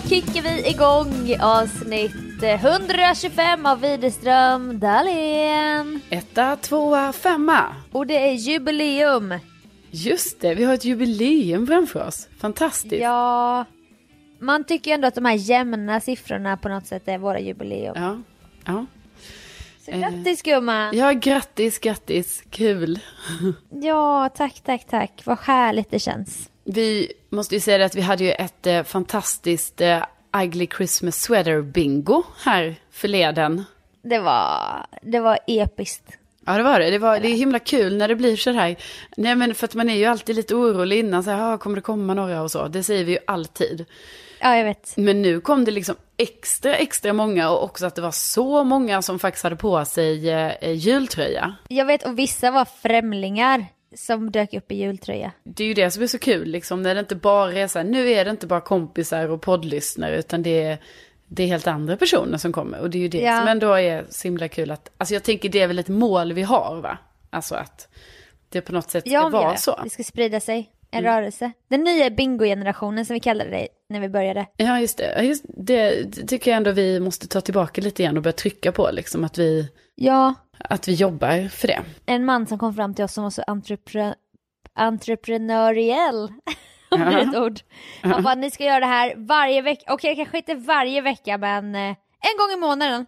kickar vi igång avsnitt 125 av Widerström Dahlén. Etta, tvåa, femma. Och det är jubileum. Just det, vi har ett jubileum framför oss. Fantastiskt. Ja, man tycker ändå att de här jämna siffrorna på något sätt är våra jubileum. Ja. ja. Så grattis gumman! Ja, grattis, grattis. Kul. Ja, tack, tack, tack. Vad härligt det känns. Vi måste ju säga att vi hade ju ett eh, fantastiskt eh, Ugly Christmas Sweater bingo här förleden. Det var, det var episkt. Ja det var det. Det, var, det är himla kul när det blir så här. Nej men för att man är ju alltid lite orolig innan. Så här, ah, kommer det komma några och så. Det säger vi ju alltid. Ja jag vet. Men nu kom det liksom extra, extra många och också att det var så många som faktiskt hade på sig eh, jultröja. Jag vet och vissa var främlingar som dök upp i jultröja. Det är ju det som är så kul liksom. När det inte bara är så här, nu är det inte bara kompisar och poddlyssnare utan det är det är helt andra personer som kommer. Och det är ju det ja. som ändå är så himla kul att, alltså jag tänker det är väl ett mål vi har va? Alltså att det på något sätt ska ja, vara så. Det ska sprida sig, en mm. rörelse. Den nya bingo-generationen som vi kallade det när vi började. Ja just det, just det, tycker jag ändå vi måste ta tillbaka lite igen och börja trycka på liksom att vi, ja. att vi jobbar för det. En man som kom fram till oss som var så entrepre entreprenöriell om det är ett ord. Han bara, ni ska göra det här varje vecka, okej kanske inte varje vecka men eh, en gång i månaden.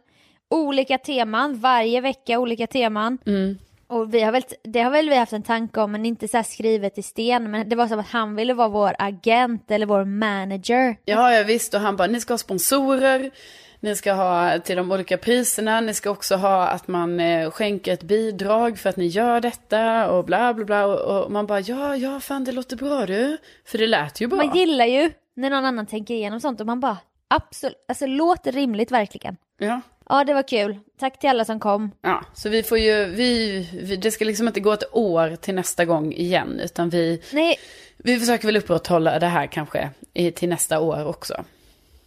Olika teman, varje vecka olika teman. Mm. Och vi har väl, det har väl vi haft en tanke om, men inte så skrivet i sten. Men det var som att han ville vara vår agent eller vår manager. Ja, ja visst. Och han bara, ni ska ha sponsorer. Ni ska ha till de olika priserna. Ni ska också ha att man eh, skänker ett bidrag för att ni gör detta och bla bla bla. Och, och, man bara ja, ja, fan det låter bra du. För det lät ju bra. Man gillar ju när någon annan tänker igenom sånt och man bara absolut, alltså låter rimligt verkligen. Ja. Ja, det var kul. Tack till alla som kom. Ja, så vi får ju, vi, vi det ska liksom inte gå ett år till nästa gång igen, utan vi, Nej. vi försöker väl upprätthålla det här kanske i, till nästa år också.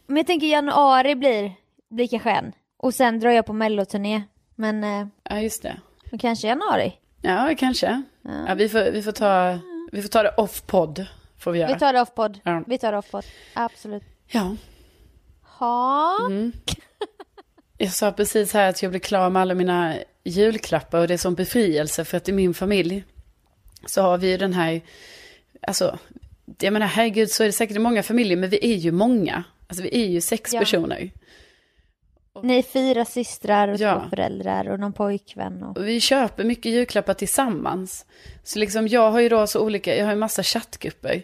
Men jag tänker januari blir blir kanske en. Och sen drar jag på melloturné. Men... Eh, ja, just det. Kanske januari. Ja, kanske. Ja. ja. vi, får, vi, får ta, vi får ta det off-podd. Får vi göra. Vi tar det off-podd. Ja. Vi tar det off-podd. Absolut. Ja. Ha. Mm. Jag sa precis här att jag blev klar med alla mina julklappar och det är som befrielse för att i min familj så har vi ju den här, alltså, jag menar herregud så är det säkert i många familjer men vi är ju många. Alltså vi är ju sex ja. personer. Ni är fyra systrar och ja. två föräldrar och någon pojkvän. Och... och... Vi köper mycket julklappar tillsammans. Så liksom jag har ju då så olika, jag har ju massa chattgrupper.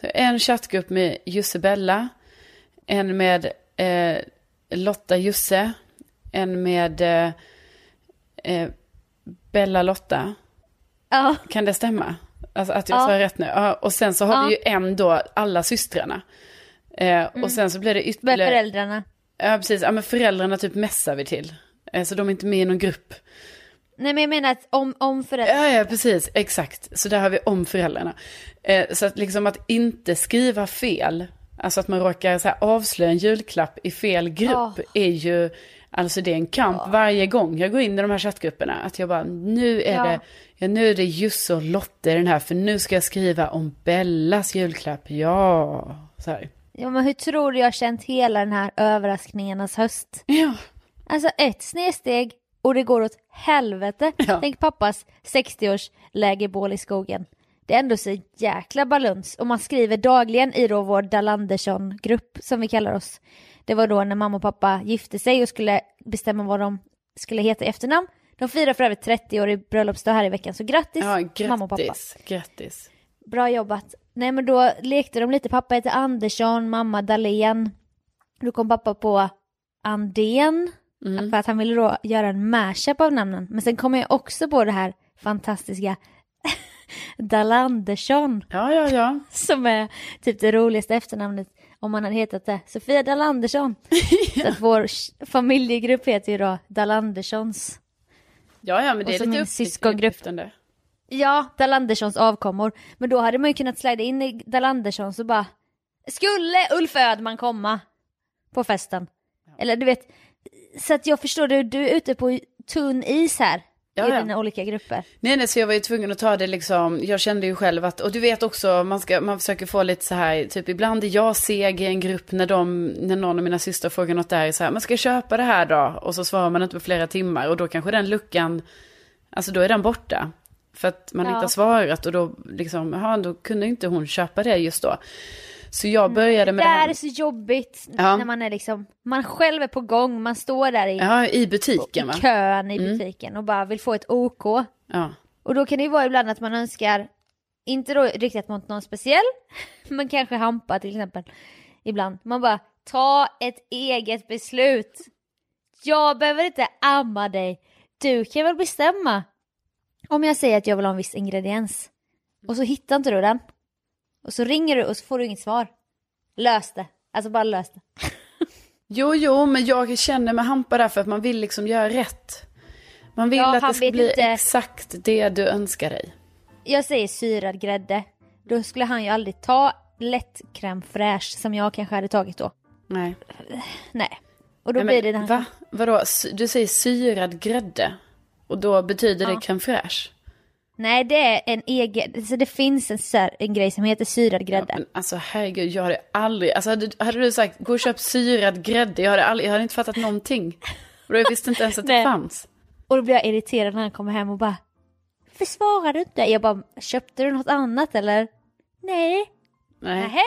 Så en chattgrupp med Jussebella, en med eh, Lotta Jusse, en med eh, eh, Bella Lotta. Ja. Kan det stämma? Alltså att jag ja. sa rätt nu. Ja, och sen så har ja. vi ju en då, alla systrarna. Eh, mm. Och sen så blir det ytterligare... Med föräldrarna. Ja, precis. Ja, men föräldrarna typ mässar vi till. Eh, så de är inte med i någon grupp. Nej, men jag menar att om, om föräldrarna. Ja, ja, precis. Exakt. Så där har vi om föräldrarna. Eh, så att liksom att inte skriva fel, alltså att man råkar så här avslöja en julklapp i fel grupp, oh. är ju, alltså det är en kamp oh. varje gång jag går in i de här chattgrupperna. Att jag bara, nu är ja. det, ja, nu är det Jusse och Lotte i den här, för nu ska jag skriva om Bellas julklapp, ja. Så här. Ja men hur tror du jag har känt hela den här överraskningarnas höst? Ja. Alltså ett snedsteg och det går åt helvete. Ja. Tänk pappas 60-års lägerbål i skogen. Det är ändå så jäkla baluns och man skriver dagligen i då vår Dalandersson-grupp som vi kallar oss. Det var då när mamma och pappa gifte sig och skulle bestämma vad de skulle heta i efternamn. De firar för övrigt 30 år i bröllopsdag här i veckan så grattis, ja, grattis mamma och pappa. Grattis. Bra jobbat. Nej men då lekte de lite, pappa heter Andersson, mamma Dahlén. Då kom pappa på Andén, mm. för att han ville då göra en mashup av namnen. Men sen kom jag också på det här fantastiska Dalandersson. Ja, ja, ja. Som är typ det roligaste efternamnet om man hade hetat det. Sofia Dalandersson. ja. Så att vår familjegrupp heter ju då Dalanderssons. Ja, ja, men det är lite syskongrupp. Ja, Dalanderssons avkommor. Men då hade man ju kunnat slida in i Dalanderssons och bara Skulle Ulf Ödman komma på festen? Ja. Eller du vet, så att jag förstår du, du är ute på tunn is här. Ja, I ja. dina olika grupper. Nej, nej, så jag var ju tvungen att ta det liksom, jag kände ju själv att, och du vet också, man, ska, man försöker få lite så här, typ ibland är jag seg i en grupp när, de, när någon av mina systrar frågar något där, så här, man ska köpa det här då? Och så svarar man inte på flera timmar och då kanske den luckan, alltså då är den borta. För att man ja. inte har svarat och då liksom, ja, då kunde inte hon köpa det just då. Så jag började med det här. Det är så jobbigt ja. när man är liksom, man själv är på gång, man står där i, ja, i butiken, i kön i mm. butiken och bara vill få ett OK. Ja. Och då kan det ju vara ibland att man önskar, inte då riktat mot någon speciell, men kanske Hampa till exempel, ibland. Man bara, ta ett eget beslut. Jag behöver inte amma dig, du kan väl bestämma. Om jag säger att jag vill ha en viss ingrediens och så hittar inte du den. Och så ringer du och så får du inget svar. Lös det. Alltså bara lös det. jo, jo, men jag känner med Hampa därför att man vill liksom göra rätt. Man vill ja, att det ska bli inte... exakt det du önskar dig. Jag säger syrad grädde. Då skulle han ju aldrig ta lätt crème fraîche som jag kanske hade tagit då. Nej. Nej. Och då Nej, blir det den Va? Vadå? Du säger syrad grädde? Och då betyder ja. det crème fraîche? Nej, det är en egen, så det finns en, så en grej som heter syrad grädde. Ja, men alltså herregud, jag hade aldrig, alltså hade, hade du sagt gå och köp syrad grädde, jag hade, aldrig, jag hade inte fattat någonting. Och jag visste inte ens att det fanns. Och då blir jag irriterad när han kommer hem och bara, varför svarar du inte? Jag bara, köpte du något annat eller? Nej. Nej. Nähä?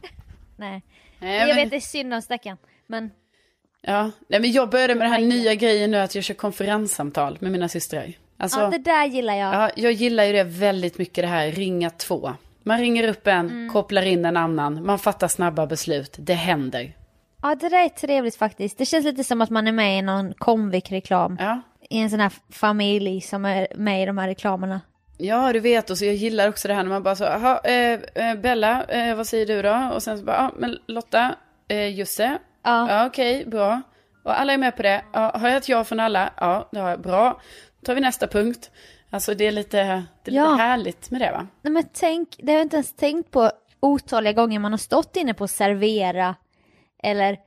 Nej. Nej jag men... vet, det är synd om stackaren, men Ja, nej men jag började med den här nya grejen nu att jag kör konferenssamtal med mina systrar. Alltså, ja, det där gillar jag. Ja, jag gillar ju det väldigt mycket det här ringa två. Man ringer upp en, mm. kopplar in en annan, man fattar snabba beslut, det händer. Ja, det där är trevligt faktiskt. Det känns lite som att man är med i någon Comvik-reklam. Ja. I en sån här familj som är med i de här reklamerna. Ja, du vet, och så jag gillar också det här när man bara så, jaha, eh, eh, Bella, eh, vad säger du då? Och sen så bara, ja, men Lotta, eh, Jusse, ja, ja okej, okay, bra. Och alla är med på det. Ja, har jag ett ja från alla? Ja, det har jag. Bra tar vi nästa punkt. Alltså det är lite, det är ja. lite härligt med det va? Nej men tänk, det har jag inte ens tänkt på otaliga gånger man har stått inne på Servera eller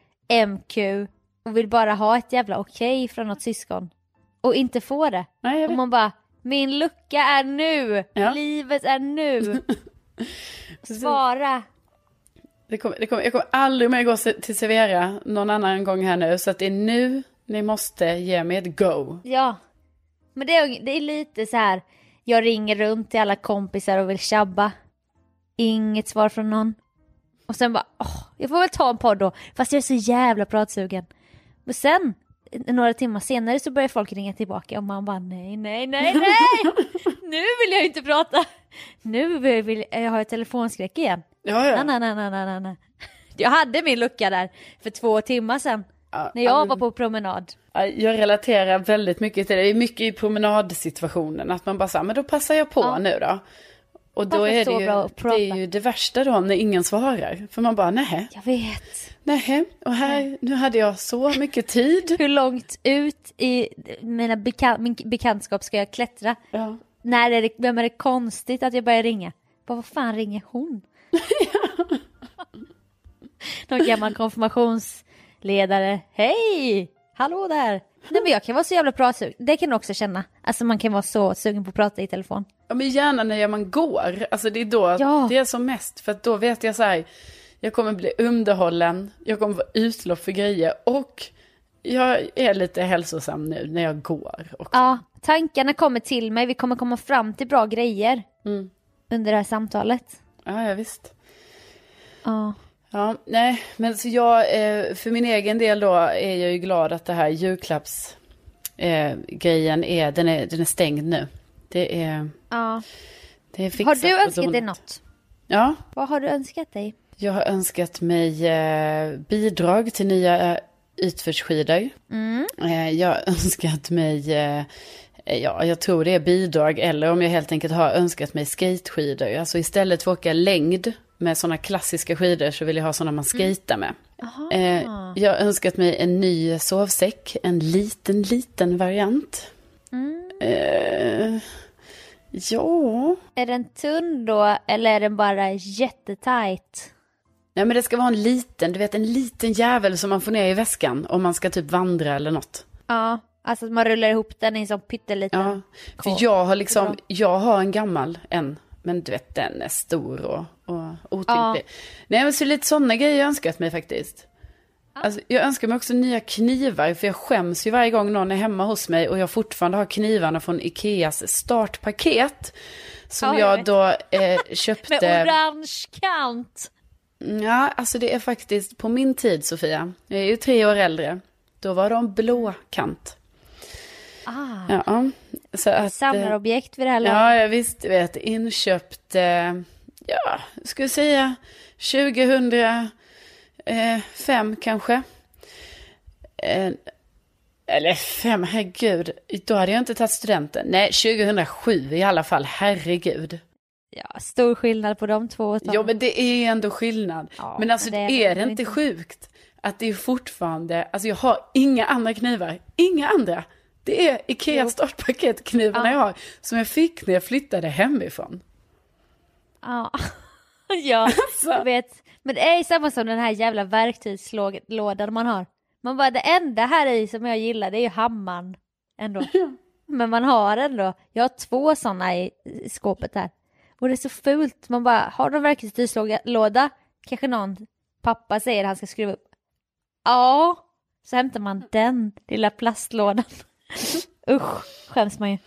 MQ och vill bara ha ett jävla okej okay från något syskon och inte få det. Nej, och man bara, min lucka är nu, ja. livet är nu. Svara. Det kommer, det kommer, jag kommer aldrig mer gå till Servera någon annan gång här nu så att det är nu ni måste ge mig ett go. Ja. Men det är, det är lite så här, jag ringer runt till alla kompisar och vill tjabba. Inget svar från någon. Och sen bara, åh, jag får väl ta en podd då, fast jag är så jävla pratsugen. Men sen, några timmar senare så börjar folk ringa tillbaka och man bara nej, nej, nej, nej! nu vill jag inte prata! Nu vill jag ha telefonskräck igen. Ja, ja. Nej, nej, nej, nej, nej. Jag hade min lucka där för två timmar sedan. Ja, när jag var på promenad. Jag relaterar väldigt mycket till det. Det är mycket i promenadsituationen. Att man bara säger men då passar jag på ja. nu då. Och då är det, ju, det är ju det värsta då när ingen svarar. För man bara nej. Jag vet. Nej, och här, nu hade jag så mycket tid. Hur långt ut i mina bekan min bekantskap ska jag klättra? Ja. När är det, vem är det konstigt att jag börjar ringa? Bara, vad fan ringer hon? Någon gammal konfirmationsledare. Hej! hallå där. Nej men jag kan vara så jävla pratsugen, det kan du också känna. Alltså man kan vara så sugen på att prata i telefon. Ja men gärna när man går, alltså det är då ja. det är som mest. För då vet jag så här, jag kommer bli underhållen, jag kommer vara utlopp för grejer och jag är lite hälsosam nu när jag går också. Ja, tankarna kommer till mig, vi kommer komma fram till bra grejer mm. under det här samtalet. Ja, ja visst. Ja. Ja, nej, men så jag, eh, för min egen del då är jag ju glad att det här julklappsgrejen eh, är, den är, den är stängd nu. Det är, ja. det är Har du önskat dig något? Ja. Vad har du önskat dig? Jag har önskat mig eh, bidrag till nya utförsskidor. Mm. Jag har önskat mig, ja, jag tror det är bidrag, eller om jag helt enkelt har önskat mig skateskidor. Alltså istället för att åka längd med sådana klassiska skidor så vill jag ha sådana man mm. skejtar med. Eh, jag har önskat mig en ny sovsäck, en liten, liten variant. Mm. Eh, ja. Är den tunn då eller är den bara jättetajt? Nej men det ska vara en liten, du vet en liten jävel som man får ner i väskan om man ska typ vandra eller något. Ja. Alltså att man rullar ihop den i en sån pytteliten Ja, för jag har liksom, jag har en gammal en. Men du vet, den är stor och, och otymplig. Nej, men så lite sådana grejer jag önskat mig faktiskt. Alltså, jag önskar mig också nya knivar, för jag skäms ju varje gång någon är hemma hos mig och jag fortfarande har knivarna från Ikeas startpaket. Som Ja, jag jag då eh, köpte. Med orange kant. Ja, alltså det är faktiskt på min tid Sofia. Jag är ju tre år äldre. Då var de blå kant. Ah, Ja, så att... samlarobjekt vid det här laget. Ja, jag visst, vet, inköpt, eh, ja, jag säga 2005 kanske. Eh, eller fem, herregud, då hade jag inte tagit studenten. Nej, 2007 i alla fall, herregud. Ja, stor skillnad på de två. årtalen. Ja, men det är ändå skillnad. Ja, men alltså, men är det det, är det inte inte. sjukt att det är fortfarande, alltså jag har inga andra knivar, inga andra. Det är Ikea Jo. startpaketknivarna Ja. jag har, som jag fick när jag flyttade hemifrån. Ja, ja jag vet. Men det är samma som den här jävla verktygslådan man har. Man bara, det enda här i som jag gillar det är ju hammaren ändå. Men man har ändå, jag har två sådana i, i skåpet här. Och det är så fult, man bara, har du verktygslåda? Kanske någon pappa säger att han ska skruva upp. Ja, så hämtar man den lilla plastlådan. Usch, skäms man ju.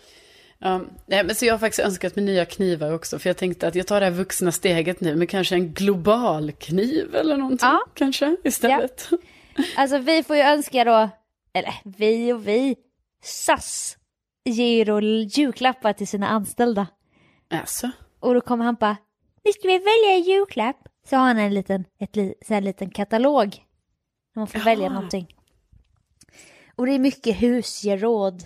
Ja, nej, men så jag har faktiskt önskat mig nya knivar också. För jag tänkte att jag tar det här vuxna steget nu med kanske en global kniv eller någonting. Ja. Kanske istället. Alltså vi får ju önska då, eller vi och vi, SAS ger då julklappar till sina anställda. Alltså. Och då kommer han bara, nu ska vi välja en julklapp. Så har han en liten, ett, så här liten katalog. Där man får Jaha. välja någonting. Och det är mycket husgeråd.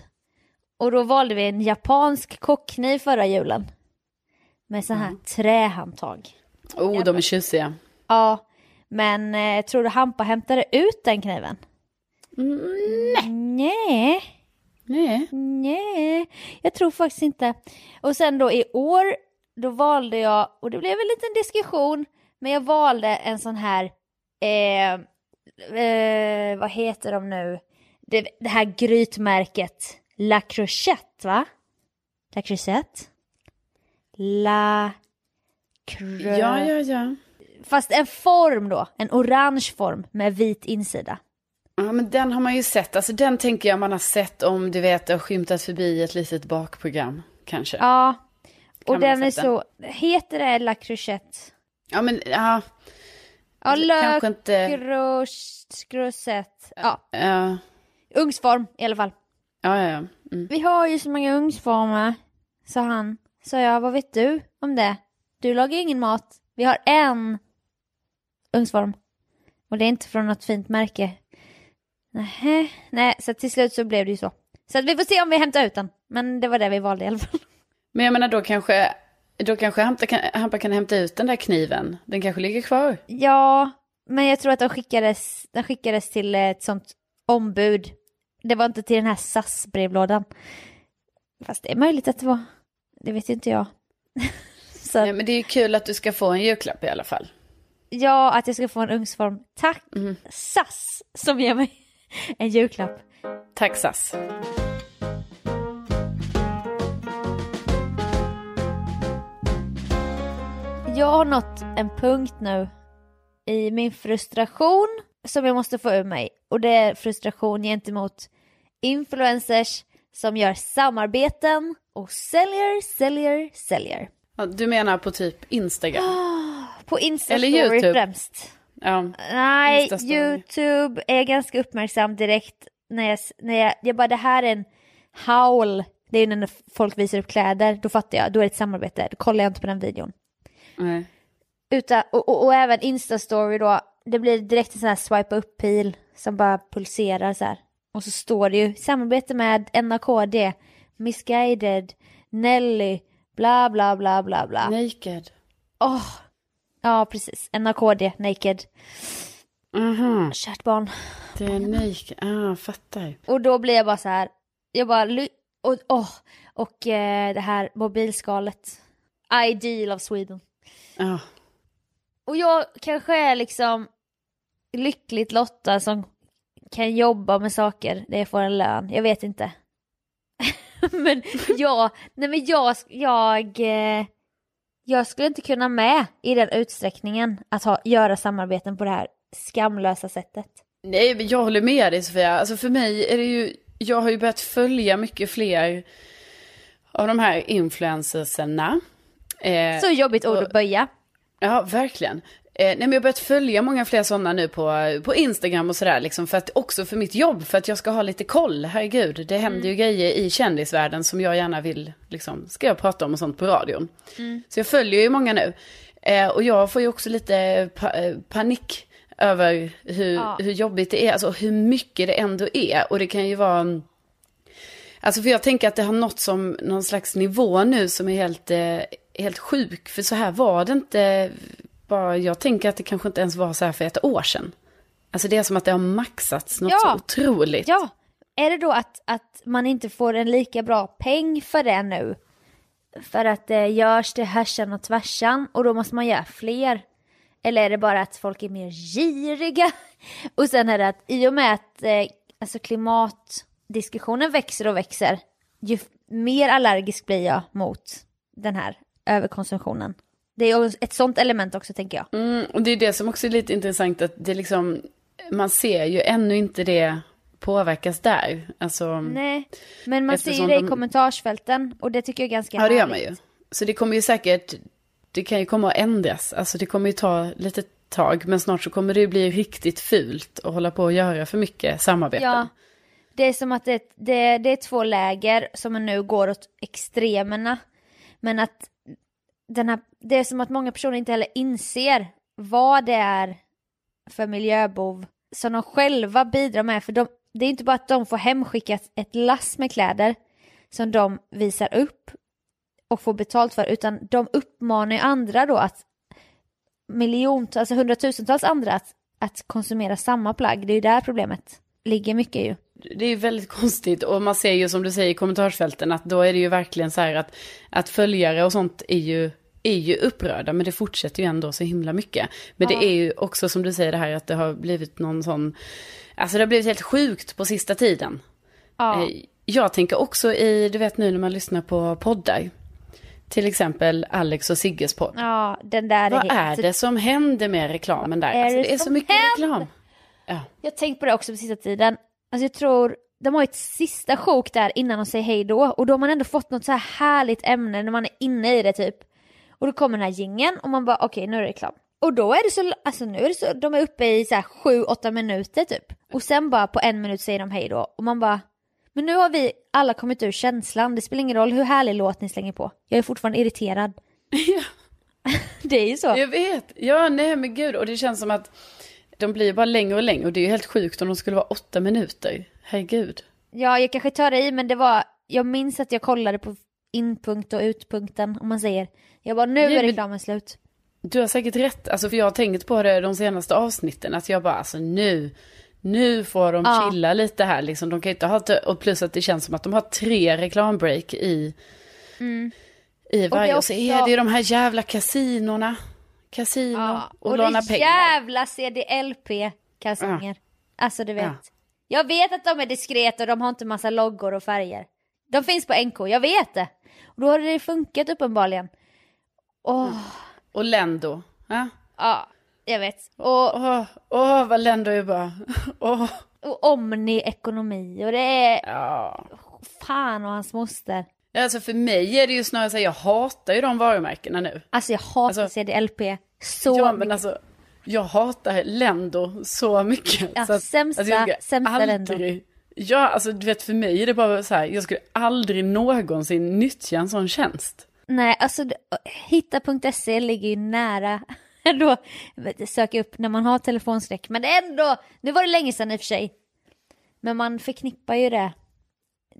Och då valde vi en japansk kockkniv förra julen. Med så här trähandtag. Oh, de är tjusiga. Ja, men eh, tror du Hampa hämtade ut den kniven? Mm, Nej. nej. Nej, jag tror faktiskt inte. Och sen då i år, då valde jag, och det blev en liten diskussion, men jag valde en sån här, eh, eh, vad heter de nu? Det, det här grytmärket, La Crochette va? La Crochette? La Cro... Ja, ja, ja. Fast en form då, en orange form med vit insida. Ja, men den har man ju sett. Alltså den tänker jag man har sett om du vet, det har skymtat förbi ett litet bakprogram. Kanske. Ja, och man ha den är sett så, heter det La Crochette? Ja, men ja. Ja, Kanske inte. Grosette. Ja, Ja, ugnsform i alla fall. ja, ja. ja. Mm. Vi har ju så många ugnsformer, sa han. Sa jag, vad vet du om det? Du lagar ingen mat. Vi har en ugnsform. Och det är inte från något fint märke. Nähä. Nej, så till slut så blev det ju så. Så att vi får se om vi hämtar ut den. Men det var det vi valde i alla fall. Men jag menar då kanske, då kanske Hampa kan, Hampa kan hämta ut den där kniven. Den kanske ligger kvar. Ja, men jag tror att den skickades, den skickades till ett sånt ombud. Det var inte till den här SAS-brevlådan. Fast det är möjligt att det var. Det vet inte jag. Så Nej, men det är ju kul att du ska få en julklapp i alla fall. ja, att jag ska få en ugnsform. Tack Mhm. SAS som ger mig en julklapp. Tack SAS. Jag har nått en punkt nu i min frustration som jag måste få ur mig. Och det är frustration gentemot influencers som gör samarbeten och säljer, säljer, säljer. Ja, Du menar på typ Instagram? På Insta Eller story YouTube. främst. Ja. Nej, Insta-story. YouTube är ganska uppmärksam direkt när jag, när jag, jag bara det här är en howl. Det är ju när folk visar upp kläder, då fattar jag, då är det ett samarbete, då kollar jag inte på den videon. Nej. Utan, och, och, och även Insta-story då, det blir direkt en sån här swipa upp-pil som bara pulserar så här. Och så står det ju samarbete med NAKD, Misguided, Nelly, bla bla bla bla bla. Naked. Åh! Ja, precis. NAKD, Naked. Mhm. Kärt barn. Det är naked. Ah, fattar. Och då blir jag bara så här, jag bara, och, åh, och eh, det här mobilskalet. Ideal of Sweden. Ja. Och jag kanske är liksom lyckligt lottad som kan jobba med saker där jag får en lön. Jag vet inte. men ja, nej men jag, jag, eh, jag skulle inte kunna med i den utsträckningen att ha, göra samarbeten på det här skamlösa sättet. Nej, men jag håller med dig Sofia. Alltså för mig är det ju, jag har ju börjat följa mycket fler av de här influencerserna. Eh, Så jobbigt ord att böja. Ja, verkligen. Eh, nej men jag har börjat följa många fler sådana nu på, på Instagram och sådär. Liksom, för att, också för mitt jobb, för att jag ska ha lite koll. Herregud, det händer mm. ju grejer i kändisvärlden som jag gärna vill, liksom, ska jag prata om och sånt på radion. Mm. Så jag följer ju många nu. Eh, och jag får ju också lite pa eh, panik över hur, ja. hur jobbigt det är, alltså hur mycket det ändå är. Och det kan ju vara... Alltså för jag tänker att det har nått som någon slags nivå nu som är helt, eh, helt sjuk. För så här var det inte bara, jag tänker att det kanske inte ens var så här för ett år sedan. Alltså det är som att det har maxats något ja. så otroligt. Ja, är det då att, att man inte får en lika bra peng för det nu? För att det görs det härsan och tvärsan och då måste man göra fler. Eller är det bara att folk är mer giriga? Och sen är det att i och med att eh, alltså klimatdiskussionen växer och växer, ju mer allergisk blir jag mot den här överkonsumtionen. Det är ett sånt element också tänker jag. Mm, och det är det som också är lite intressant att det liksom, man ser ju ännu inte det påverkas där. Alltså, Nej, men man ser ju det i de... kommentarsfälten och det tycker jag är ganska Ja, det gör man ju. Så det kommer ju säkert, det kan ju komma att ändras. Alltså det kommer ju ta lite tag, men snart så kommer det ju bli riktigt fult att hålla på och göra för mycket samarbete. Ja, det är som att det, det, det är två läger som nu går åt extremerna. Men att den här, det är som att många personer inte heller inser vad det är för miljöbov som de själva bidrar med. För de, det är inte bara att de får hemskickat ett lass med kläder som de visar upp och får betalt för, utan de uppmanar ju andra då att miljontals, alltså hundratusentals andra att, att konsumera samma plagg. Det är ju där problemet ligger mycket ju. Det är väldigt konstigt och man ser ju som du säger i kommentarsfälten att då är det ju verkligen så här att, att följare och sånt är ju, är ju upprörda men det fortsätter ju ändå så himla mycket. Men ja. det är ju också som du säger det här att det har blivit någon sån, alltså det har blivit helt sjukt på sista tiden. Ja. Eh, jag tänker också i, du vet nu när man lyssnar på poddar. Till exempel Alex och Sigges podd. Ja, den där Vad är, är det som händer med reklamen där? Är alltså, det, är så mycket händer? reklam. Ja. Jag har tänkt på det också på sista tiden. Alltså jag tror, de har ett sista sjok där innan de säger hej då och då har man ändå fått något så här härligt ämne när man är inne i det typ. Och då kommer den här gingen och man bara okej okay, nu är det reklam. Och då är det så, alltså nu är det så, de är uppe i så här sju, åtta minuter typ. Och sen bara på en minut säger de hej då och man bara men nu har vi alla kommit ur känslan, det spelar ingen roll hur härlig låt ni slänger på. Jag är fortfarande irriterad. Ja. det är ju så. Jag vet, ja nej men gud och det känns som att de blir bara längre och längre och det är ju helt sjukt om de skulle vara åtta minuter. Herregud. Ja, jag kanske tar i men det var, jag minns att jag kollade på inpunkt och utpunkten om man säger. Jag bara, nu är reklamen slut. Du har säkert rätt, alltså för jag har tänkt på det de senaste avsnitten, att jag bara, alltså nu, nu får de ja. chilla lite här liksom. De kan inte ha, och plus att det känns som att de har tre reklambreak i, mm. i varje. Och, också... och så är det ju de här jävla kasinorna kasino ja, och, och låna pengar. Och jävla CDLP-kalsonger. Ja. Alltså du vet. Ja. Jag vet att de är diskreta och de har inte massa loggor och färger. De finns på NK, jag vet det. Och då har det funkat uppenbarligen. Oh. Och Lendo. Ja, ja jag vet. Och, åh, oh, oh, vad Lendo är bra. Oh. Och Omni-ekonomi och det är... Ja. Fan och hans moster. Alltså för mig är det ju snarare så här, jag hatar ju de varumärkena nu. Alltså jag hatar alltså, CDLP så Ja men alltså, jag hatar Lendo så mycket. Ja, så att, sämsta, alltså sämsta aldrig, Lendo. Ja, alltså du vet för mig är det bara så här, jag skulle aldrig någonsin nyttja en sån tjänst. Nej, alltså hitta.se ligger ju nära ändå söka upp när man har telefonskräck. Men ändå, nu var det länge sedan i och för sig. Men man förknippar ju det.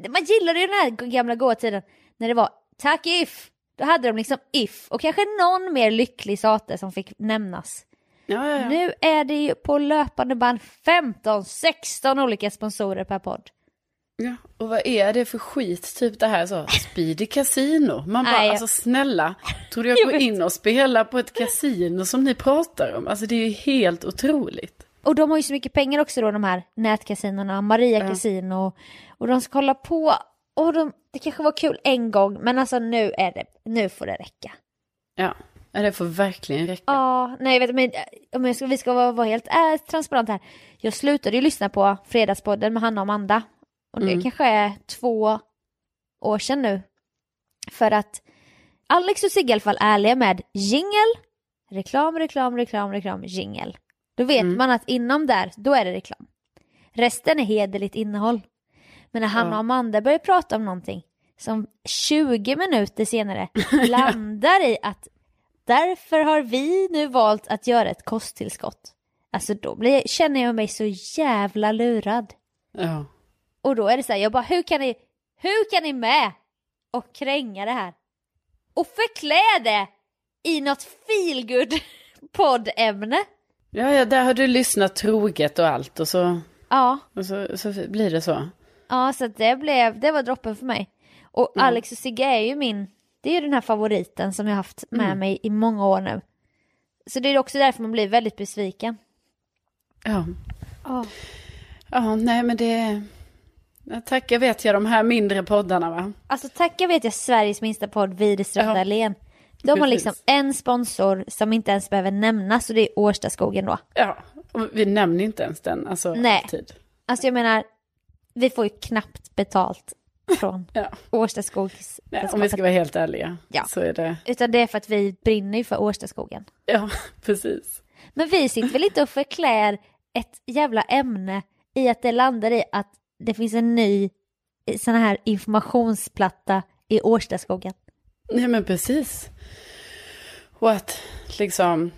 Man gillade ju den här gamla goa tiden när det var tack if. Då hade de liksom if och kanske någon mer lycklig sate som fick nämnas. Ja, ja, ja. Nu är det ju på löpande band 15-16 olika sponsorer per podd. Ja, och vad är det för skit, typ det här så, Speedy Casino. Man bara, Nej, alltså snälla, tror du jag går in och spelar på ett kasino som ni pratar om? Alltså det är ju helt otroligt. Och de har ju så mycket pengar också då de här nätkasinorna, Maria ja. Casino. Och de ska hålla på, och de, det kanske var kul en gång men alltså nu är det, nu får det räcka. Ja, det får verkligen räcka. Ja, nej vet men om jag ska, vi ska vara, vara helt äh, transparenta här. Jag slutade ju lyssna på Fredagspodden med Hanna och Amanda. Och det mm. kanske är två år sedan nu. För att Alex och Sigge i alla fall ärliga med jingel, reklam, reklam, reklam, reklam, jingel. Då vet mm. man att inom där, då är det reklam. Resten är hederligt innehåll. Men när Hanna och Amanda börjar prata om någonting som 20 minuter senare landar i att därför har vi nu valt att göra ett kosttillskott. Alltså då blir, känner jag mig så jävla lurad. Ja. Och då är det så här, jag bara hur kan ni, hur kan ni med och kränga det här? Och förklä det i något feelgood poddämne. Ja, ja, där har du lyssnat troget och allt och så, ja. och så, så blir det så. Ja, så det blev, det var droppen för mig. Och mm. Alex och Sigge är ju min, det är ju den här favoriten som jag haft med mm. mig i många år nu. Så det är också därför man blir väldigt besviken. Ja. Oh. Ja, nej men det... Tacka vet jag de här mindre poddarna va? Alltså tacka vet jag Sveriges minsta podd, Widerström ja. Dahlén. De har liksom en sponsor som inte ens behöver nämnas och det är Årstaskogen då. Ja, och vi nämner inte ens den, alltså Nej. alltid. Alltså jag menar, vi får ju knappt betalt från ja. Årstaskogs... Nej, om vi ska vara helt ärliga ja. så är det... Utan det är för att vi brinner ju för Årstaskogen. Ja, precis. Men vi sitter väl inte och förklär ett jävla ämne i att det landar i att det finns en ny sån här informationsplatta i Årstaskogen. Nej men precis. Och att liksom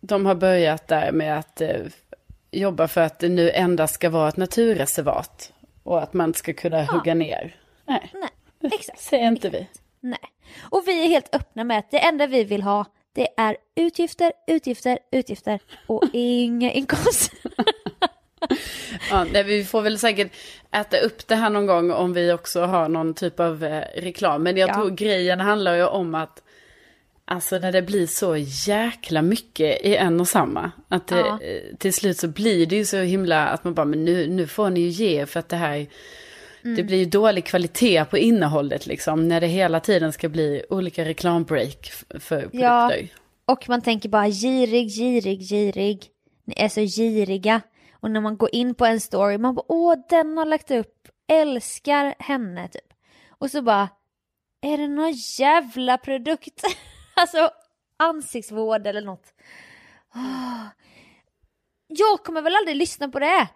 de har börjat där med att eh, jobba för att det nu endast ska vara ett naturreservat. Och att man ska kunna ja. hugga ner. Nej, Nej exakt. säger inte vi. Nej. Och vi är helt öppna med att det enda vi vill ha det är utgifter, utgifter, utgifter och inga inkomster. ja, nej, vi får väl säkert äta upp det här någon gång om vi också har någon typ av eh, reklam. Men jag ja. tror grejen handlar ju om att Alltså när det blir så jäkla mycket i en och samma. Att det, ja. Eh, till slut så blir det ju så himla att man bara, men nu, nu får ni ju ge för att det här, mm. det blir ju dålig kvalitet på innehållet liksom. När det hela tiden ska bli olika reklambreak för produkter. Ja, och man tänker bara girig, girig, girig. Ni är så giriga. Och när man går in på en story, man bara, åh den har lagt upp, älskar henne typ. Och så bara, är det någon jävla produkt? alltså ansiktsvård eller något. Oh. Jag kommer väl aldrig lyssna på det.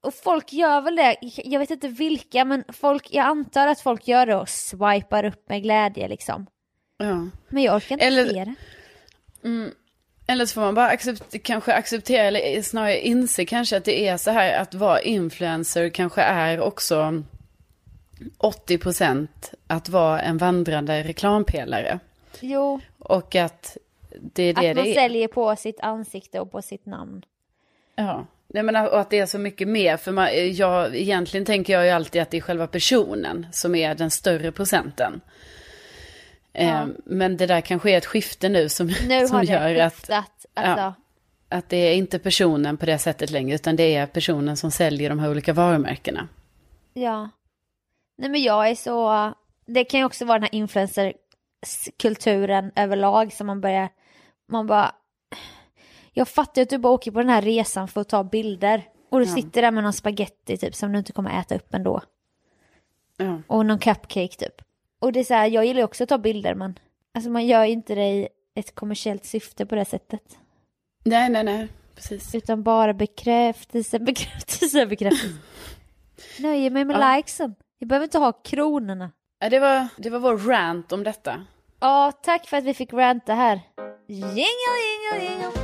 Och folk gör väl det, jag vet inte vilka, men folk, jag antar att folk gör det och swipar upp med glädje liksom. Ja. Men jag orkar inte eller, se det. Mm, eller så får man bara accept, kanske acceptera, eller snarare inse kanske att det är så här att vara influencer kanske är också 80% att vara en vandrande reklampelare. Jo. Och att det är det Att man det säljer på sitt ansikte och på sitt namn. Ja. Jag menar, och att det är så mycket mer. För man, jag, egentligen tänker jag ju alltid att det är själva personen som är den större procenten. Ja. Eh, men det där kanske är ett skifte nu som, nu som gör att, alltså. ja, att det är inte personen på det sättet längre, utan det är personen som säljer de här olika varumärkena. Ja. Nej men jag är så, det kan ju också vara den här influencer kulturen överlag som man börjar, man bara, jag fattar att du bara åker på den här resan för att ta bilder och du ja. sitter där med någon spaghetti typ som du inte kommer äta upp ändå. Ja. Och någon cupcake typ. Och det är så här, jag gillar också att ta bilder men alltså man gör ju inte det i ett kommersiellt syfte på det sättet. Nej, nej, nej, precis. Utan bara bekräftelse, bekräftelse, bekräftelse. Nöjer mig med ja. likesen. Jag behöver inte ha kronorna. Ja, det var, det var vår rant om detta. Ja, tack för att vi fick ranta här. Jingle, jingle, jingle.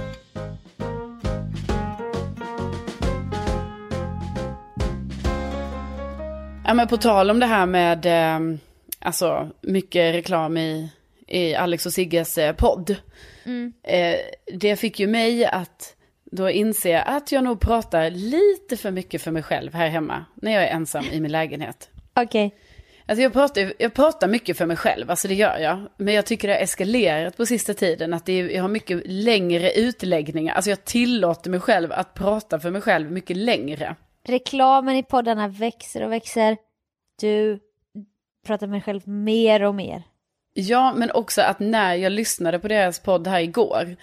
Ja, men på tal om det här med eh, alltså, mycket reklam i, i Alex och Sigges eh, podd. Mm. Eh, det fick ju mig att då inse att jag nog pratar lite för mycket för mig själv här hemma. När jag är ensam i min lägenhet. Okej. Okay. Alltså jag pratar, jag pratar mycket för mig själv, alltså det gör jag. Men jag tycker det har eskalerat på sista tiden, att är, jag har mycket längre utläggningar. Alltså jag tillåter mig själv att prata för mig själv mycket längre. Reklamen i poddarna växer och växer. Du pratar med dig själv mer och mer. Ja, men också att när jag lyssnade på deras podd här igår,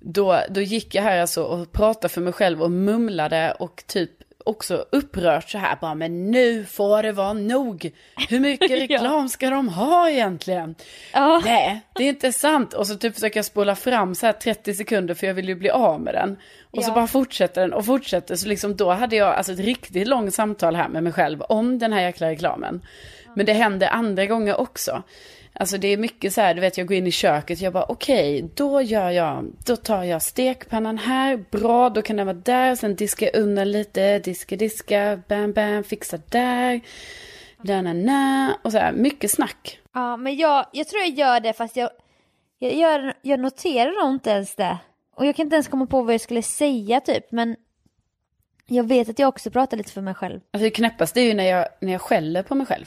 då, då gick jag här alltså och pratade för mig själv och mumlade och typ också upprört så här bara, men nu får det vara nog. Hur mycket reklam ska de ha egentligen? Ja. Nej, det är inte sant. Och så typ försöker jag spola fram så här 30 sekunder för jag vill ju bli av med den. Och ja. så bara fortsätter den och fortsätter. Så liksom då hade jag alltså ett riktigt långt samtal här med mig själv om den här jäkla reklamen. Men det hände andra gånger också. Alltså det är mycket så här, du vet jag går in i köket och jag bara okej, okay, då gör jag, då tar jag stekpannan här, bra, då kan den vara där, sen diskar jag undan lite, diska, diska, bam, bam, fixa där, na, na, na, och så här, mycket snack. Ja, men jag, jag tror jag gör det fast jag, jag, gör, jag noterar nog inte ens det. Och jag kan inte ens komma på vad jag skulle säga typ, men jag vet att jag också pratar lite för mig själv. Alltså det knäppaste är ju när jag, när jag skäller på mig själv.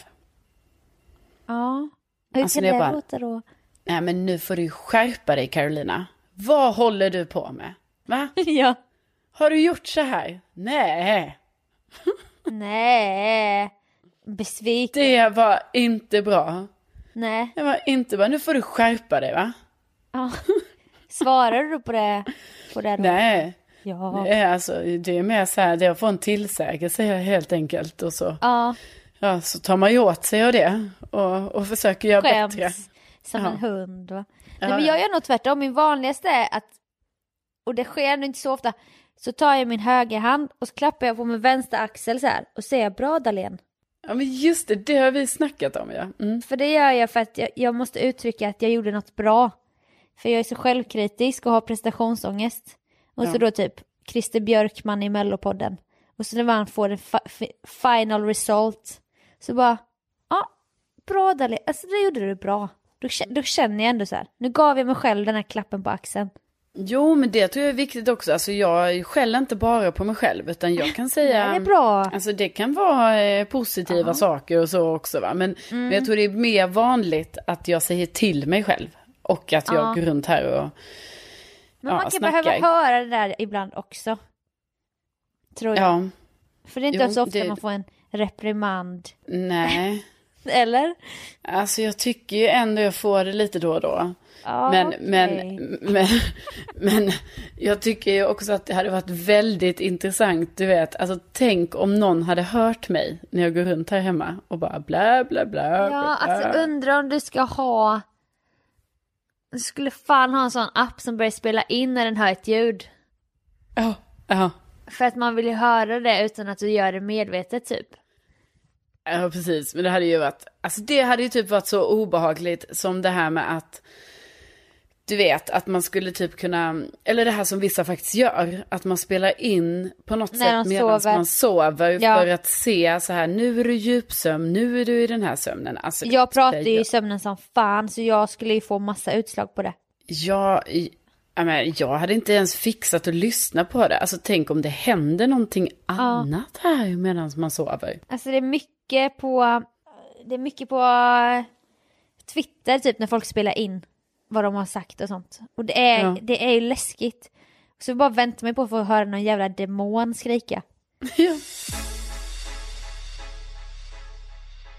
Ja. Hur alltså, kan det bara, låta då? Nej men nu får du skärpa dig Carolina. Vad håller du på med? Va? ja. Har du gjort så här? Nej. Nej. Besviken. Det var inte bra. Nej. Det var inte bra. Nu får du skärpa dig va? Ja. Svarar du på det? På det Nej. Ja. Är, alltså, det är mer så här, det är att få en tillsägelse helt enkelt. Och så. Ja ja, så tar man ju åt sig av det och, och försöker göra Skäms bättre. som ja. en hund. Va? Nej, men jag gör nog tvärtom. Min vanligaste är att, och det sker nog inte så ofta, så tar jag min höger hand och så klappar jag på min vänstra axel så här och säger bra Dahlén. Ja men just det, det har vi snackat om ja. Mm. För det gör jag för att jag, jag, måste uttrycka att jag gjorde något bra. För jag är så självkritisk och har prestationsångest. Och ja. så då typ Christer Björkman i Mellopodden. Och så när man får en final result så bara, ja, bra Dali, alltså det gjorde du bra. Då, då känner jag ändå så här, nu gav jag mig själv den här klappen på axeln. Jo, men det tror jag är viktigt också. Alltså jag skäller inte bara på mig själv, utan jag kan säga... det är bra. Alltså det kan vara eh, positiva uh -huh. saker och så också va. Men, mm. men, jag tror det är mer vanligt att jag säger till mig själv. Och att jag uh -huh. går runt här och Men ja, man kan snackar. behöva höra det där ibland också. Tror jag. Ja. För det är inte jo, så ofta det... man får en reprimand. Nej. Eller? Alltså jag tycker ju ändå jag får det lite då och då. Ah, men, okay. men, men, men jag tycker ju också att det hade varit väldigt intressant, du vet, alltså tänk om någon hade hört mig när jag går runt här hemma och bara bla bla bla. Ja, bla, alltså undrar om du ska ha, du skulle fan ha en sån app som börjar spela in när den hör ett ljud. Ja, ja. För att man vill ju höra det utan att du gör det medvetet typ. Ja, precis. Men det hade ju varit, alltså det hade ju typ varit så obehagligt som det här med att, du vet, att man skulle typ kunna, eller det här som vissa faktiskt gör, att man spelar in på något När sätt medan man sover ja. för att se så här, nu är du djupsömn, nu är du i den här sömnen. Alltså, jag pratar ju i sömnen som fan, så jag skulle ju få massa utslag på det. Ja, jag hade inte ens fixat att lyssna på det. Alltså tänk om det händer någonting ja. annat här medan man sover. Alltså det är mycket mycket på, det är mycket på Twitter typ när folk spelar in vad de har sagt och sånt. Och det är, ja. det är ju läskigt. Så bara väntar man på att få höra någon jävla demon skrika. Ja.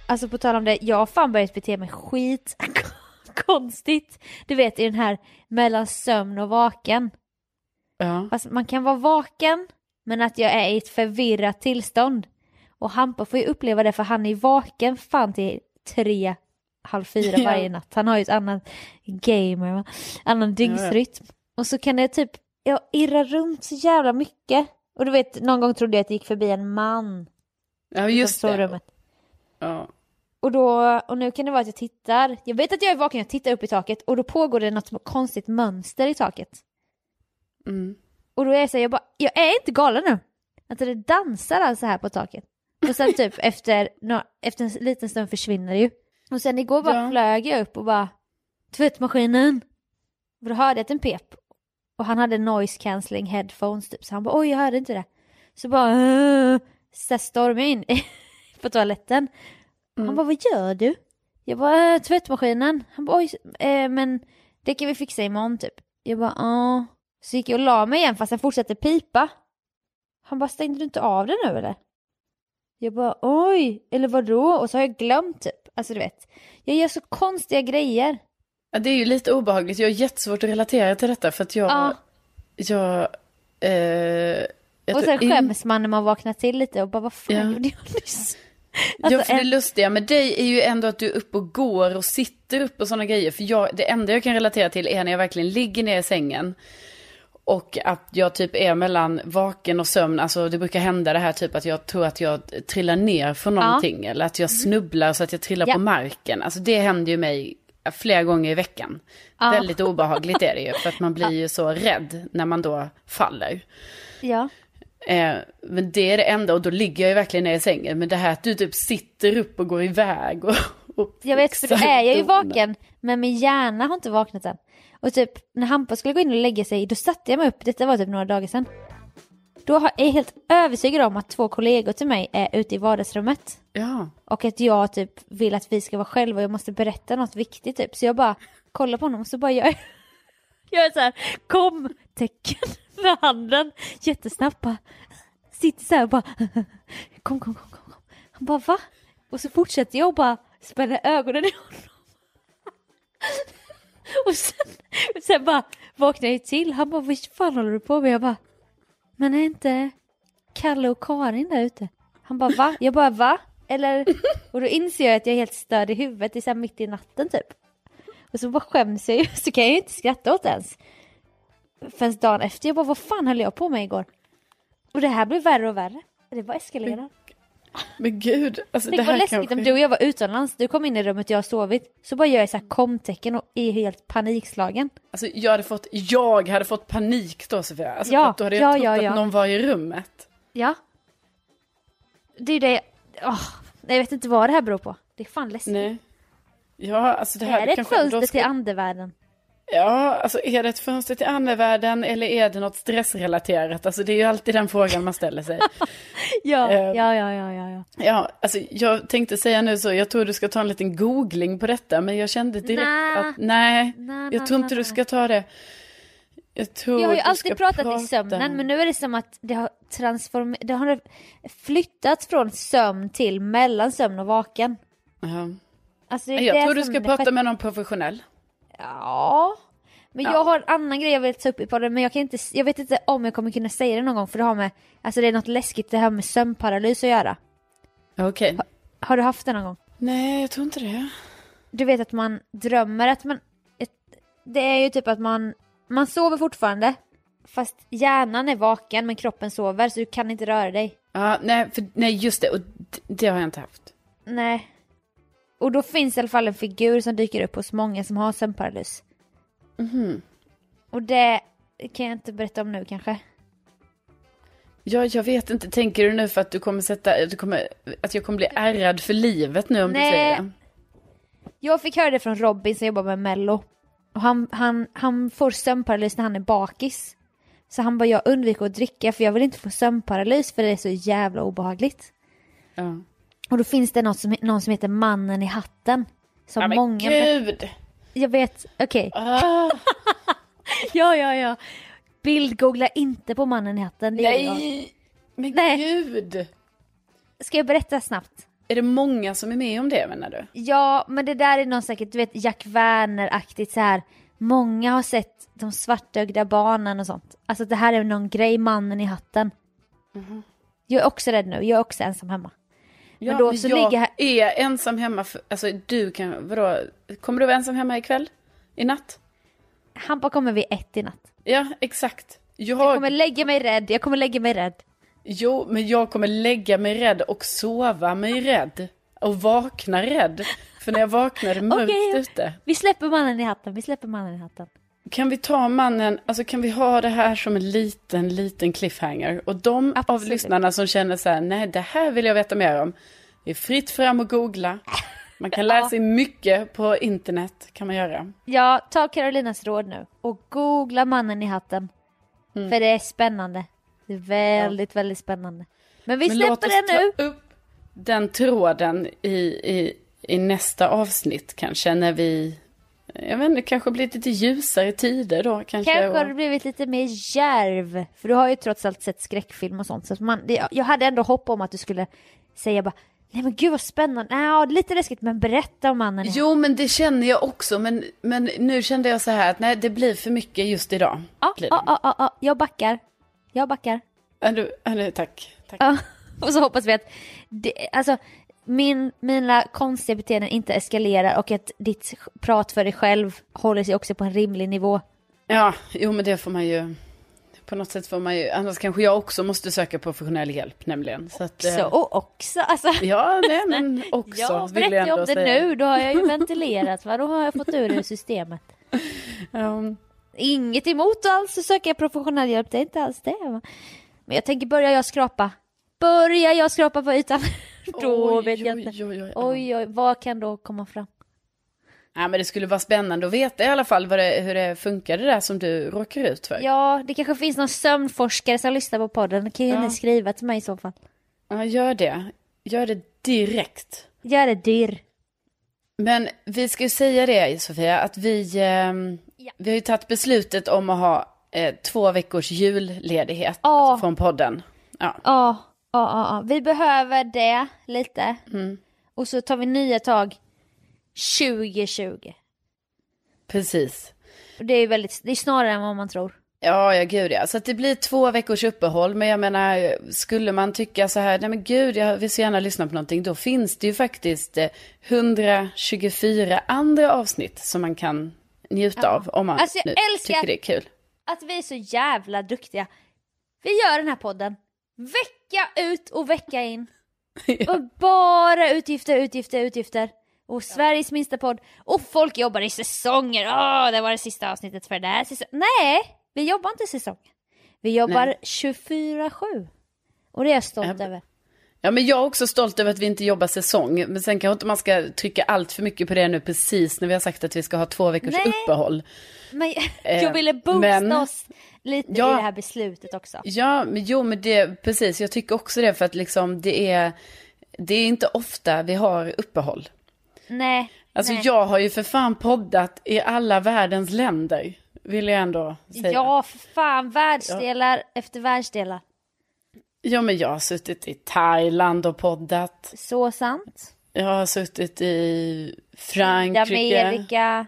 Alltså på tal om det, jag har fan börjat bete mig skit konstigt. Du vet i den här mellan sömn och vaken. Ja. Alltså, man kan vara vaken men att jag är i ett förvirrat tillstånd. Och Hampa får ju uppleva det för han är vaken fan till tre, halv fyra varje natt. Han har ju ett annat gamer, annan dygnsrytm. Och så kan det typ, jag irra runt så jävla mycket. Och du vet, någon gång trodde jag att det gick förbi en man. Ja, just det. Ja. Och, då, och nu kan det vara att jag tittar, jag vet att jag är vaken, jag tittar upp i taket och då pågår det något konstigt mönster i taket. Mm. Och då är jag så här, jag bara, jag är inte galen nu. Att det dansar alltså här på taket. Och sen typ efter, no, efter en liten stund försvinner det ju. Och sen igår bara ja. flög jag upp och bara tvättmaskinen. Och då hörde jag att den pep. Och han hade noise cancelling headphones typ så han bara oj jag hörde inte det. Så bara uh, så stormade jag in på toaletten. Mm. Han bara, vad gör du? Jag bara, äh, tvättmaskinen. Han bara, oj, äh, men det kan vi fixa imorgon typ. Jag bara, ja. Så gick jag och la mig igen fast jag fortsatte pipa. Han bara, stängde du inte av den nu eller? Jag bara, oj, eller vadå? Och så har jag glömt typ. Alltså du vet, jag gör så konstiga grejer. Ja, det är ju lite obehagligt. Jag har jättesvårt att relatera till detta för att jag... Ja. Jag... Eh, jag och sen skäms man när man vaknar till lite och bara, vad fan ja. gjorde jag nyss? Alltså, ja, för det lustiga med dig är ju ändå att du är uppe och går och sitter upp och sådana grejer. För jag, det enda jag kan relatera till är när jag verkligen ligger ner i sängen. Och att jag typ är mellan vaken och sömn. Alltså det brukar hända det här typ att jag tror att jag trillar ner från någonting. Ja. Eller att jag snubblar så att jag trillar ja. på marken. Alltså det händer ju mig flera gånger i veckan. Ja. Väldigt obehagligt är det ju. För att man blir ju så rädd när man då faller. Ja. Eh, men det är det enda och då ligger jag ju verkligen ner i sängen. Men det här att du typ sitter upp och går iväg och... och jag vet, för då är jag ju vaken. Men min hjärna har inte vaknat än. Och typ när Hampa skulle gå in och lägga sig, då satte jag mig upp, detta var typ några dagar sedan. Då är jag helt övertygad om att två kollegor till mig är ute i vardagsrummet. Ja. Och att jag typ vill att vi ska vara själva och jag måste berätta något viktigt typ. Så jag bara kollar på honom och så bara gör jag, gör så här kom-tecken med handen jättesnabbt bara. Sitter så här och bara kom, kom, kom, kom. Han bara va? Och så fortsätter jag och bara spänna ögonen i honom. Och sen, sen bara vaknade jag till. Han bara, vad fan håller du på med? Jag bara, men är inte Kalle och Karin där ute? Han bara, va? Jag bara, va? Eller, och då inser jag att jag är helt störd i huvudet, det är så mitt i natten typ. Och så bara skäms jag ju, så kan jag ju inte skratta åt det ens. Förrän dagen efter, jag bara, vad fan höll jag på med igår? Och det här blev värre och värre. Det var eskalerat. Men gud, alltså Tänk det här vad läskigt kanske... om du och jag var utomlands, du kom in i rummet och jag har sovit, så bara gör jag så här komtecken och är helt panikslagen. Alltså jag hade fått, jag hade fått panik då Sofia. Alltså ja, då hade jag ja, trott ja, ja. att någon var i rummet. Ja. Det är det, oh, jag vet inte vad det här beror på. Det är fan läskigt. Nej. Ja, alltså det här är det ett fönster ska... till andevärlden? Ja, alltså är det ett fönster till andevärlden eller är det något stressrelaterat? Alltså det är ju alltid den frågan man ställer sig. ja, uh, ja, ja, ja, ja, ja. Ja, alltså jag tänkte säga nu så, jag tror du ska ta en liten googling på detta, men jag kände direkt Nä. att nej, Nä, jag tror inte du ska ta det. Jag, tror jag har ju alltid pratat prata. i sömnen, men nu är det som att det har transform det har flyttats från sömn till mellan sömn och vaken. Uh -huh. Alltså, jag tror du ska prata med någon professionell. Ja. Men ja. jag har en annan grej jag vill ta upp i podden men jag kan inte, jag vet inte om jag kommer kunna säga det någon gång för det har med, alltså det är något läskigt det här med sömnparalys att göra. Okej. Okay. Ha, har du haft det någon gång? Nej, jag tror inte det. Du vet att man drömmer att man, ett, det är ju typ att man, man sover fortfarande fast hjärnan är vaken men kroppen sover så du kan inte röra dig. Ja, nej, för, nej just det, och det har jag inte haft. Nej, och då finns i alla fall en figur som dyker upp hos många som har sömnparalys. Mhm. Och det kan jag inte berätta om nu kanske. Ja, jag vet inte. Tänker du nu för att du kommer sätta, du kommer, att jag kommer bli ärrad för livet nu om Nej. du säger det? Jag fick höra det från Robin som jobbar med Mello. Och han, han, han får sömnparalys när han är bakis. Så han bara, jag undviker att dricka för jag vill inte få sömnparalys för det är så jävla obehagligt. Ja. Och då finns det något som, någon som heter Mannen i hatten. Som ja, men många... gud! Jag vet, okej. Okay. Ah. ja, ja, ja. Bildgoogla inte på Mannen i hatten. Nej! Men Nej. gud! Ska jag berätta snabbt? Är det många som är med om det menar du? Ja, men det där är någon säkert, du vet Jack Werner-aktigt så här. Många har sett de svartögda barnen och sånt. Alltså det här är någon grej, mannen i hatten. Mm. Jag är också rädd nu, jag är också ensam hemma. Ja, men då så jag ligger här... är ensam hemma, för, alltså du kan, vadå, kommer du vara ensam hemma ikväll? I natt? Hampa kommer vid ett i natt. Ja, exakt. Jag... jag kommer lägga mig rädd, jag kommer lägga mig rädd. Jo, men jag kommer lägga mig rädd och sova mig rädd. Och vakna rädd. För när jag vaknar är det mörkt okay. ute. Vi släpper mannen i hatten, vi släpper mannen i hatten. Kan vi ta mannen, alltså kan vi ha det här som en liten, liten cliffhanger? Och de Absolut. av lyssnarna som känner så här, nej det här vill jag veta mer om. Det är fritt fram och googla. Man kan lära sig mycket på internet, kan man göra. Ja, ta Carolinas råd nu och googla mannen i hatten. Mm. För det är spännande. Det är väldigt, ja. väldigt spännande. Men vi Men släpper det nu. Upp, den tråden i, i, i nästa avsnitt kanske när vi jag vet inte, kanske blivit lite ljusare tider då kanske. Kanske har du blivit lite mer järv. För du har ju trots allt sett skräckfilm och sånt. Så man, det, jag hade ändå hopp om att du skulle säga bara Nej men gud vad spännande, ja, lite läskigt men berätta om mannen. Jo men det känner jag också men, men nu kände jag så här att nej det blir för mycket just idag. Ja, ja, ja, ja, jag backar. Jag backar. Ja, du, ja, tack. tack. Ja, och så hoppas vi att, det, alltså min, mina konstiga beteenden inte eskalerar och att ditt prat för dig själv håller sig också på en rimlig nivå. Ja, jo men det får man ju. På något sätt får man ju, annars kanske jag också måste söka professionell hjälp nämligen. Så att, också, eh, och också, alltså. Ja, nej men också. Jag vill jag om det säga. nu, då har jag ju ventilerat, va? då har jag fått ur det ur systemet. Um, Inget emot alls att söka professionell hjälp, det är inte alls det. Va? Men jag tänker, börjar jag skrapa? Börjar jag skrapa på ytan? då oj, vet jag oj, inte. oj, oj, Oj, oj, vad kan då komma fram? Ja, men det skulle vara spännande att veta i alla fall det, hur det funkar det där som du råkar ut för. Ja, det kanske finns någon sömnforskare som lyssnar på podden. Det kan ju Ja. ni skriva till mig i så fall. Ja, gör det. Gör det direkt. Gör det dyr. Men vi ska ju säga det Sofia, att vi, ehm, Ja. vi har ju tagit beslutet om att ha eh, två veckors julledighet Ja. alltså från podden. Ja. Ja, ja, ja, ja. Vi behöver det lite. Mm. Och så tar vi nya tag 2020. Precis. Det är väldigt, det är snarare än vad man tror. Ja, ja gud ja. Så det blir två veckors uppehåll. Men jag menar, skulle man tycka så här, nej men gud, jag vill så gärna lyssna på någonting. Då finns det ju faktiskt eh, 124 andra avsnitt som man kan njuta Ja. av. Om man Alltså, jag nu älskar- tycker det är kul. Att vi är så jävla duktiga. Vi gör den här podden vecka ut och vecka in. Ja. Och bara utgifter, utgifter, utgifter. Och Sveriges minsta podd. Och folk jobbar i säsonger. Åh, det var det sista avsnittet för den här säsongen. Nej, vi jobbar inte säsong. Vi jobbar Nej. 24-7. Och det är jag stolt Ja, över. Ja, men jag är också stolt över att vi inte jobbar säsong. Men sen kanske inte man ska trycka allt för mycket på det nu precis när vi har sagt att vi ska ha två veckors Nej. uppehåll. Men Eh, jag ville boosta men- oss lite Ja. i det här beslutet också. Ja, men jo, men det, precis, jag tycker också det för att liksom det är, det är inte ofta vi har uppehåll. Nej. Alltså nej. jag har ju för fan poddat i alla världens länder, vill jag ändå säga. Ja, för fan. Världsdelar efter världsdelar. Ja, men jag har suttit i Thailand och poddat. Så sant. Jag har suttit i Frankrike. Amerika,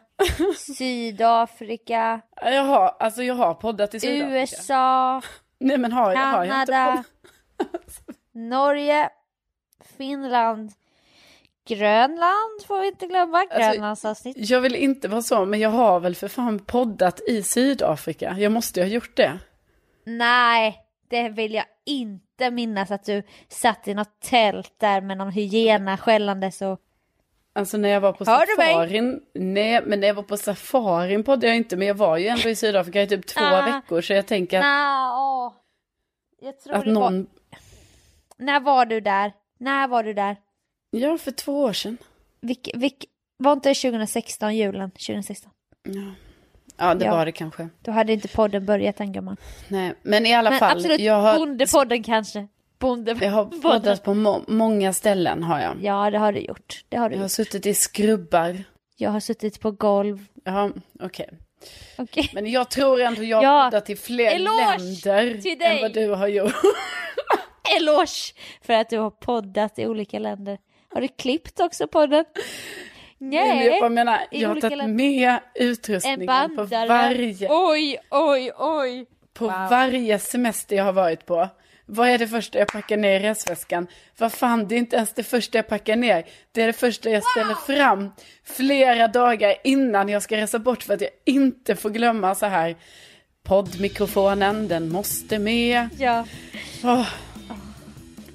Sydafrika, Jag har, alltså jag har poddat i Sydafrika. USA, Nej men har, jag- har jag inte Kanada? Norge, Finland, Grönland får vi inte glömma. Alltså, Grönlandsavsnitt. Jag vill inte vara så, men jag har väl för fan poddat i Sydafrika. Jag måste ju ha gjort det. Nej, det vill jag inte minnas att du satt i något tält där med någon hyena skällandes och... Alltså när jag var på Hör safarin. Nej, men när jag var på safarin poddade jag inte. Men jag var ju ändå i Sydafrika i typ två Ah. veckor. Så jag tänker att. Jag tror att det var... någon... När var du där? När var du där? Ja, för två år sedan. Vilk, vilk... Var inte det 2016, julen 2016? Ja, ja det Ja. var det kanske. Då hade inte podden börjat den gumman. Nej, men i alla Men fall. absolut, jag har, Bondepodden kanske. Bonde... jag har poddat på må många ställen har jag. Ja, det har du gjort. Det har du Jag har gjort. suttit i skrubbar. Jag har suttit på golv. Ja, okej. Okej. Men jag tror ändå jag har Ja, poddat i fler eloge länder till än vad du har gjort. Eloge för att du har poddat i olika länder. Har du klippt också podden? Nej. jag menar, i jag har tagit med En utrustningen på varje, Oj, oj, oj. på Wow. varje semester jag har varit på. Vad är det första jag packar ner i resväskan? Vad fan, det är inte ens det första jag packar ner. Det är det första jag ställer fram flera dagar innan jag ska resa bort för att jag inte får glömma så här. Poddmikrofonen, den måste med. Ja. Åh.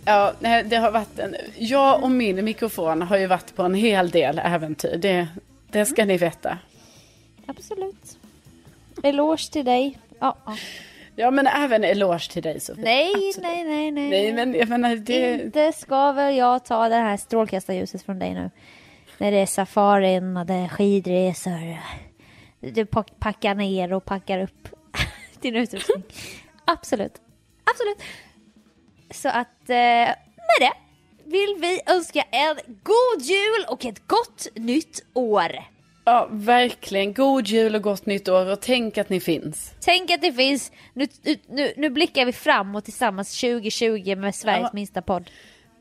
Ja, nej, det har varit en... Jag och min mikrofon har ju varit på en hel del äventyr. Det, det ska ni veta. Absolut. Eloge till dig. Ja, ja. Ja, men även eloge till dig Sofie. Nej, Absolut. nej, nej, nej. Nej, men jag menar det... Inte ska väl jag ta det här strålkastarljuset från dig nu. När det är safarin och det är skidresor. Du pack- packar ner och packar upp din utrustning. Absolut. Absolut. Så att eh, med det vill vi önska en god jul och ett gott nytt år. Ja, verkligen. God jul och gott nytt år och tänk att ni finns. Tänk att det finns. Nu, nu, nu blickar vi framåt tillsammans 2020 med Sveriges ja. minsta podd.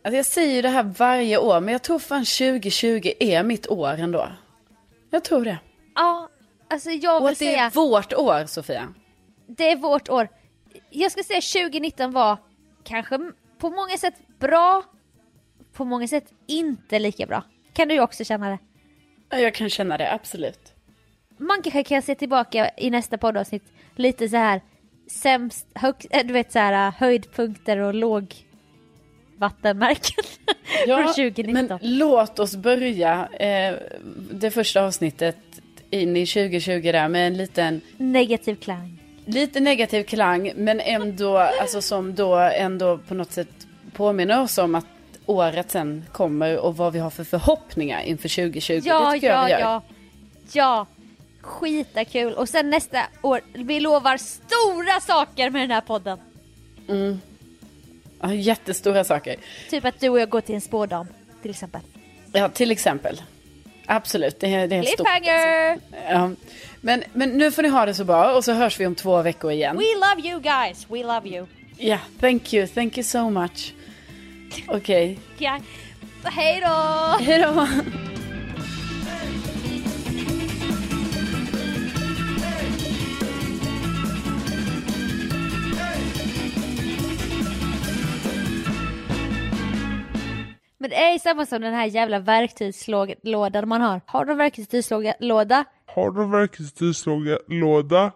Alltså jag säger ju det här varje år, men jag tror fan 2020 är mitt år ändå. Jag tror det. Ja, alltså jag vill och att säga... det är vårt år, Sofia. Det är vårt år. Jag ska säga 2019 var kanske på många sätt bra, på många sätt inte lika bra. Kan du också känna det? Ja, jag kan känna det, absolut. Man kanske kan se tillbaka i nästa poddavsnitt lite så här sämst, hög, äh, du vet så här höjdpunkter och låg vattenmärken ja, från 2019. Men låt oss börja eh, det första avsnittet in i 2020 där med en liten negativ klang. Lite negativ klang men ändå, alltså som då ändå på något sätt påminner oss om att året sen kommer och vad vi har för förhoppningar inför 2020. Ja, det ja, jag ja. Ja, skita kul. Och sen nästa år, vi lovar stora saker med den här podden. Mm. Ja, jättestora saker. Typ att du och jag går till en spådam, till exempel. Ja, till exempel. Absolut, det är, det är stort. Alltså. Ja. Men, men nu får ni ha det så bra och så hörs vi om två veckor igen. We love you guys, we love you. Ja, yeah, thank you, thank you so much. Okej. Okay. Ja, hej då! Hej då! Men det är samma som den här jävla verktygslådan man har. Har du en verktygslåda? Har du en verktygslåda?